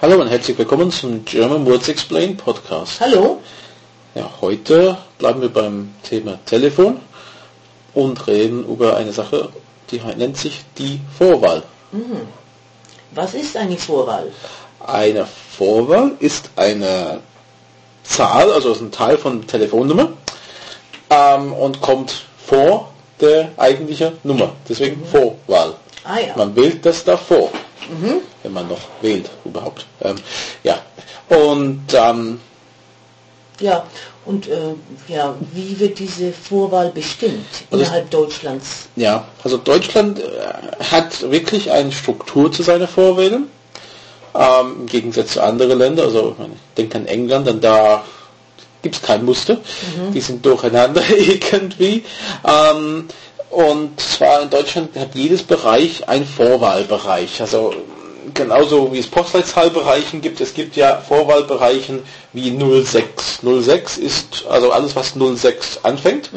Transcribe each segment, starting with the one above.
Hallo und herzlich willkommen zum German Words Explained Podcast. Hallo. Ja, heute bleiben wir beim Thema Telefon und reden über eine Sache, die nennt sich die Vorwahl. Was ist eine Vorwahl? Eine Vorwahl ist eine Zahl, also ist ein Teil von Telefonnummer ähm, und kommt vor der eigentlichen Nummer. Deswegen Vorwahl. Ah ja. Man wählt das davor, wenn man noch wählt überhaupt. Ähm, ja, und ähm, Ja. Und äh, ja, wie wird diese Vorwahl bestimmt Also innerhalb Deutschlands? Ja, also Deutschland äh, hat wirklich eine Struktur zu seiner Vorwählen. Ähm, Im Gegensatz zu anderen Ländern, also ich denke an England, und da gibt es kein Muster. Die sind durcheinander irgendwie. Ähm, und zwar in Deutschland hat jedes Bereich einen Vorwahlbereich. Also genauso wie es Postleitzahlbereichen gibt, es gibt ja Vorwahlbereichen wie 06. 06 ist also alles, was 06 anfängt.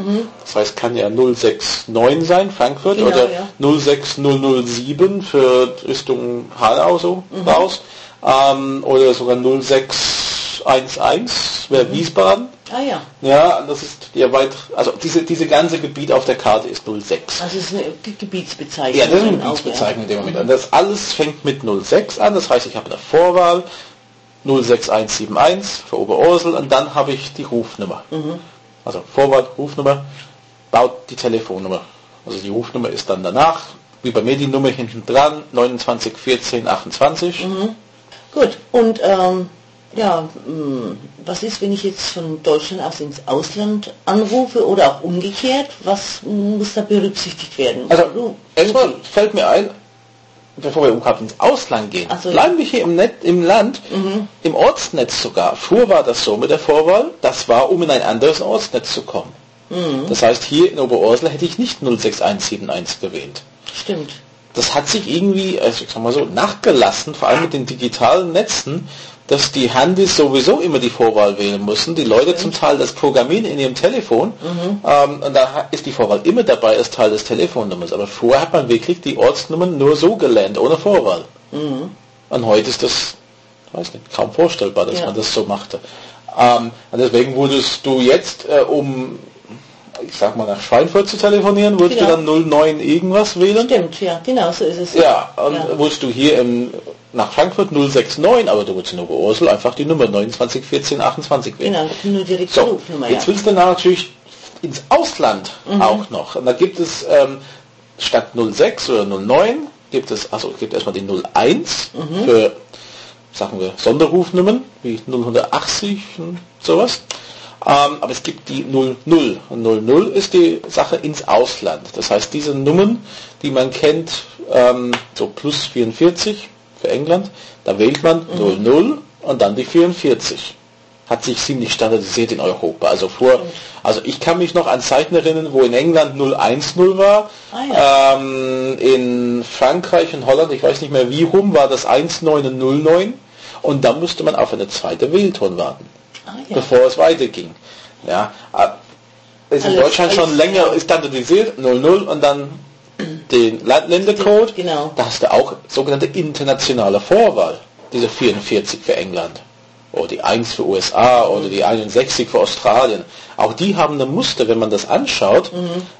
Das heißt, kann ja 069 sein, Frankfurt, Genau, oder ja. 06007 für Richtung Hanau so raus. Ähm, oder sogar 0611 wäre Wiesbaden. Ah ja. Ja, das ist ja weit, also diese, diese ganze Gebiet auf der Karte ist 06. Also es ist eine Ge- Gebietsbezeichnung. Ja, das ist eine Gebietsbezeichnung in dem Moment. Und das alles fängt mit 06 an, das heißt, ich habe eine Vorwahl 06171 für Oberursel und dann habe ich die Rufnummer. Also Vorwahl, Rufnummer, baut die Telefonnummer. Also die Rufnummer ist dann danach, wie bei mir die Nummer hinten dran, 29 14 28. Ja. Gut. Und ähm, ja, mh, was ist, wenn ich jetzt von Deutschland aus ins Ausland anrufe oder auch umgekehrt? Was muss da berücksichtigt werden? Also Du- erstmal fällt mir ein, bevor wir überhaupt ins Ausland gehen, so, ja. bleiben wir hier im, Net, im Land, im Ortsnetz sogar. Früher war das so mit der Vorwahl, das war, um in ein anderes Ortsnetz zu kommen. Das heißt, hier in Oberursel hätte ich nicht 06171 gewählt. Stimmt. Das hat sich irgendwie, also ich sag mal so, nachgelassen, vor allem mit den digitalen Netzen, dass die Handys sowieso immer die Vorwahl wählen mussten. Die Leute zum Teil das programmieren in ihrem Telefon ähm, und da ist die Vorwahl immer dabei als Teil des Telefonnummers. Aber vorher hat man wirklich die Ortsnummern nur so gelernt, ohne Vorwahl. Und heute ist das, weiß nicht, kaum vorstellbar, dass Ja. man das so machte. Ähm, und deswegen wurdest du jetzt, äh, um, ich sag mal, nach Schweinfurt zu telefonieren, würdest Genau. du dann 09 irgendwas wählen? Stimmt, ja, genau so ist es. Ja, und Ja. wurdest du hier im, nach Frankfurt 069, aber du würdest in Oberursel einfach die Nummer 29 14 28 wählen. Genau, nur direkt So, Rufnummer, jetzt willst du natürlich ins Ausland Mhm. auch noch. Und da gibt es ähm, statt 06 oder 09 gibt es, also gibt erstmal die 01 Mhm. für, sagen wir, Sonderrufnummern wie 080 und sowas. Ähm, aber es gibt die 00. Und 00 ist die Sache ins Ausland. Das heißt, diese Nummern, die man kennt, ähm, so plus 44 für England, da wählt man 00 und dann die 44 hat sich ziemlich standardisiert in Europa. Also vor, also ich kann mich noch an Zeiten erinnern, wo in England 010 war, Ah, ähm, in Frankreich und Holland, ich weiß nicht mehr wie rum, war das 19 und 09 und da musste man auf eine zweite Wählton warten, Ah, ja. bevor es weiterging. Ja, äh, ist in Alles- Deutschland schon alles- länger standardisiert, 00 und dann den Ländercode, Genau. da hast du auch sogenannte internationale Vorwahl, diese 44 für England. Oder die 1 für USA oder die 61 für Australien. Auch die haben eine Muster, wenn man das anschaut,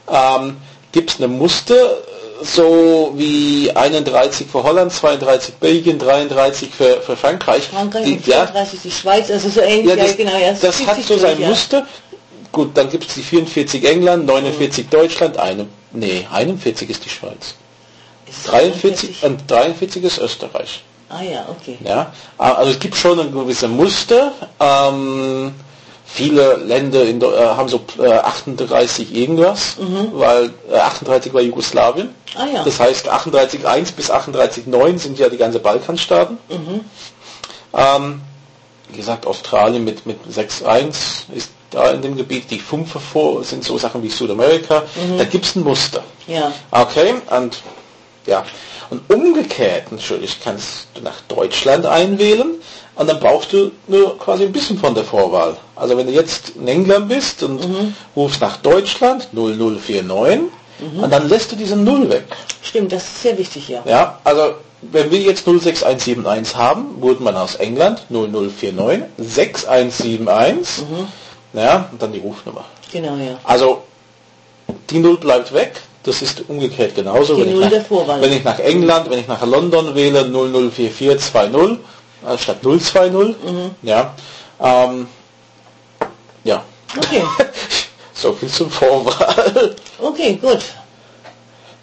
ähm, gibt es eine Muster, so wie 31 für Holland, 32 Belgien, 33 für, für Frankreich. Frankreich Die- und 34 die Schweiz, also so ähnlich, ja, ja, das, genau. Ja, das hat 70 so sein durch, ja. Muster. Gut, dann gibt es die 44 England, 49 Deutschland, eine, nee, 41 ist die Schweiz. Ist es 43 und 43 ist Österreich. Ah ja, okay. Ja, also es gibt schon ein gewisses Muster. Ähm, viele Länder in, äh, haben so äh, 38 irgendwas, weil äh, 38 war Jugoslawien. Ah ja. Das heißt 38.1 bis 38.9 sind ja die ganze Balkanstaaten. Mhm. Ähm, wie gesagt, Australien mit, mit 6.1 ist da in dem Gebiet. Die 5 vor sind so Sachen wie Südamerika. Mhm. Da gibt es ein Muster. Ja. Okay, und ja. Und umgekehrt natürlich kannst du nach Deutschland einwählen und dann brauchst du nur quasi ein bisschen von der Vorwahl. Also wenn du jetzt in England bist und rufst nach Deutschland 0049, und dann lässt du diese Null weg. Stimmt, das ist sehr wichtig, ja. Ja, also wenn wir jetzt 06171 haben, wurden man aus England 0049 6171, ja, und dann die Rufnummer. Genau, ja. Also die Null bleibt weg. Das ist umgekehrt genauso. Wenn, ich nach, wenn ich nach England, wenn ich nach London wähle 004420 äh, statt 020. Ja. Ähm, ja. Okay, so viel zum Vorwahl. okay, gut.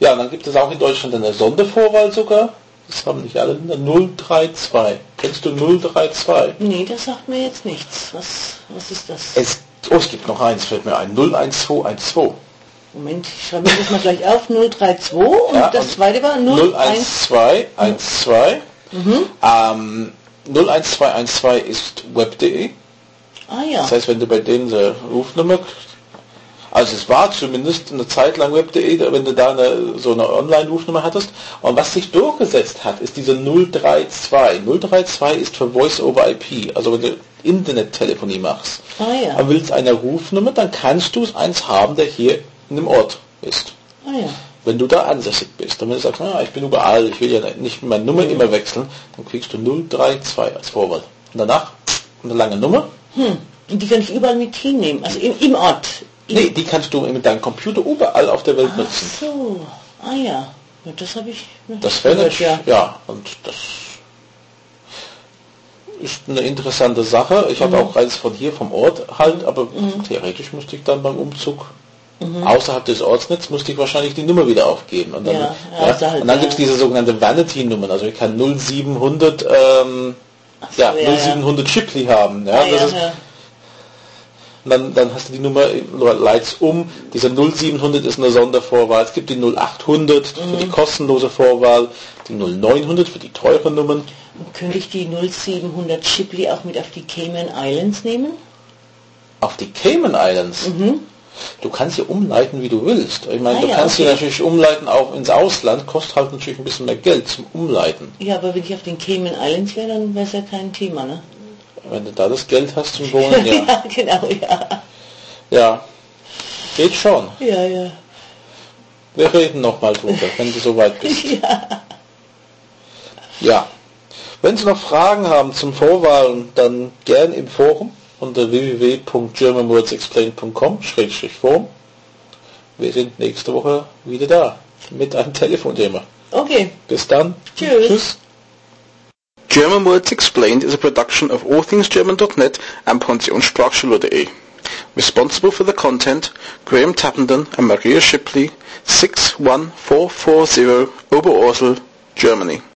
Ja, dann gibt es auch in Deutschland eine Sondervorwahl sogar. Das haben nicht alle Länder. 032. Kennst du 032? Nee, das sagt mir jetzt nichts. Was, was ist das? Es, oh, es gibt noch eins, fällt mir ein. 01212. Moment, ich schreibe mir das mal gleich auf. 032 und Ja, das und zweite war 01. 01212. Ähm, 01212 ist web.de. Ah ja. Das heißt, wenn du bei denen eine Rufnummer, also es war zumindest eine Zeit lang web.de, wenn du da eine, so eine Online-Rufnummer hattest. Und was sich durchgesetzt hat, ist diese 032. 032 ist für Voice over IP. Also wenn du Internettelefonie machst Ah ja. und willst eine Rufnummer, dann kannst du es eins haben, der hier in dem Ort ist. Ah ja. Wenn du da ansässig bist, und wenn du sagst, ah, ich bin überall, ich will ja nicht meine Nummer immer wechseln, dann kriegst du 032 als Vorwahl. Und danach eine lange Nummer. Hm. Und die kann ich überall mit hinnehmen. Also im, im Ort. Im, Nee, die kannst du mit deinem Computer überall auf der Welt Ach nutzen. so. Ah ja. ja das habe ich Das wäre gehört, natürlich, ja. und das ist eine interessante Sache. Ich Mhm. habe auch eins von hier vom Ort halt, aber theoretisch musste ich dann beim Umzug außerhalb des Ortsnetzes musste ich wahrscheinlich die Nummer wieder aufgeben. Und dann, Mhm. Ja, ja, außerhalb, und dann gibt es diese sogenannte Vanity-Nummern. Also ich kann 0700 ähm, so, ja, ja, ja. 0700 Chipley haben. Ja, ist, dann, dann hast du die Nummer, leit's um. Diese 0700 ist eine Sondervorwahl. Es gibt die 0800 für Mhm. die kostenlose Vorwahl, die 0900 für die teuren Nummern. Und könnte ich die 0700 Shipley auch mit auf die Cayman Islands nehmen? Auf die Cayman Islands. Du kannst sie umleiten, wie du willst. Ich meine. Ah, du ja, kannst sie okay. natürlich umleiten auch ins Ausland, kostet halt natürlich ein bisschen mehr Geld zum Umleiten. Ja, aber wenn ich auf den Cayman Islands wäre, dann wäre es ja kein Thema, ne? Wenn du da das Geld hast zum Wohnen, ja. ja, genau, ja. ja. Geht schon. Ja, ja. Wir reden nochmal drüber, wenn du soweit bist. Ja. Ja. Wenn Sie noch Fragen haben zum Vorwahlen, dann gern im Forum unter www.germanwordsexplained.com-forum. Wir sind nächste Woche wieder da mit einem Telefonthema. Okay. Bis dann. Tschüss. Tschüss. German Words Explained is a production of allthingsgerman.net and pensionssprachschule.de. Responsible for the content, Graham Tappenden and Maria Shipley, 61440 Oberursel, Germany.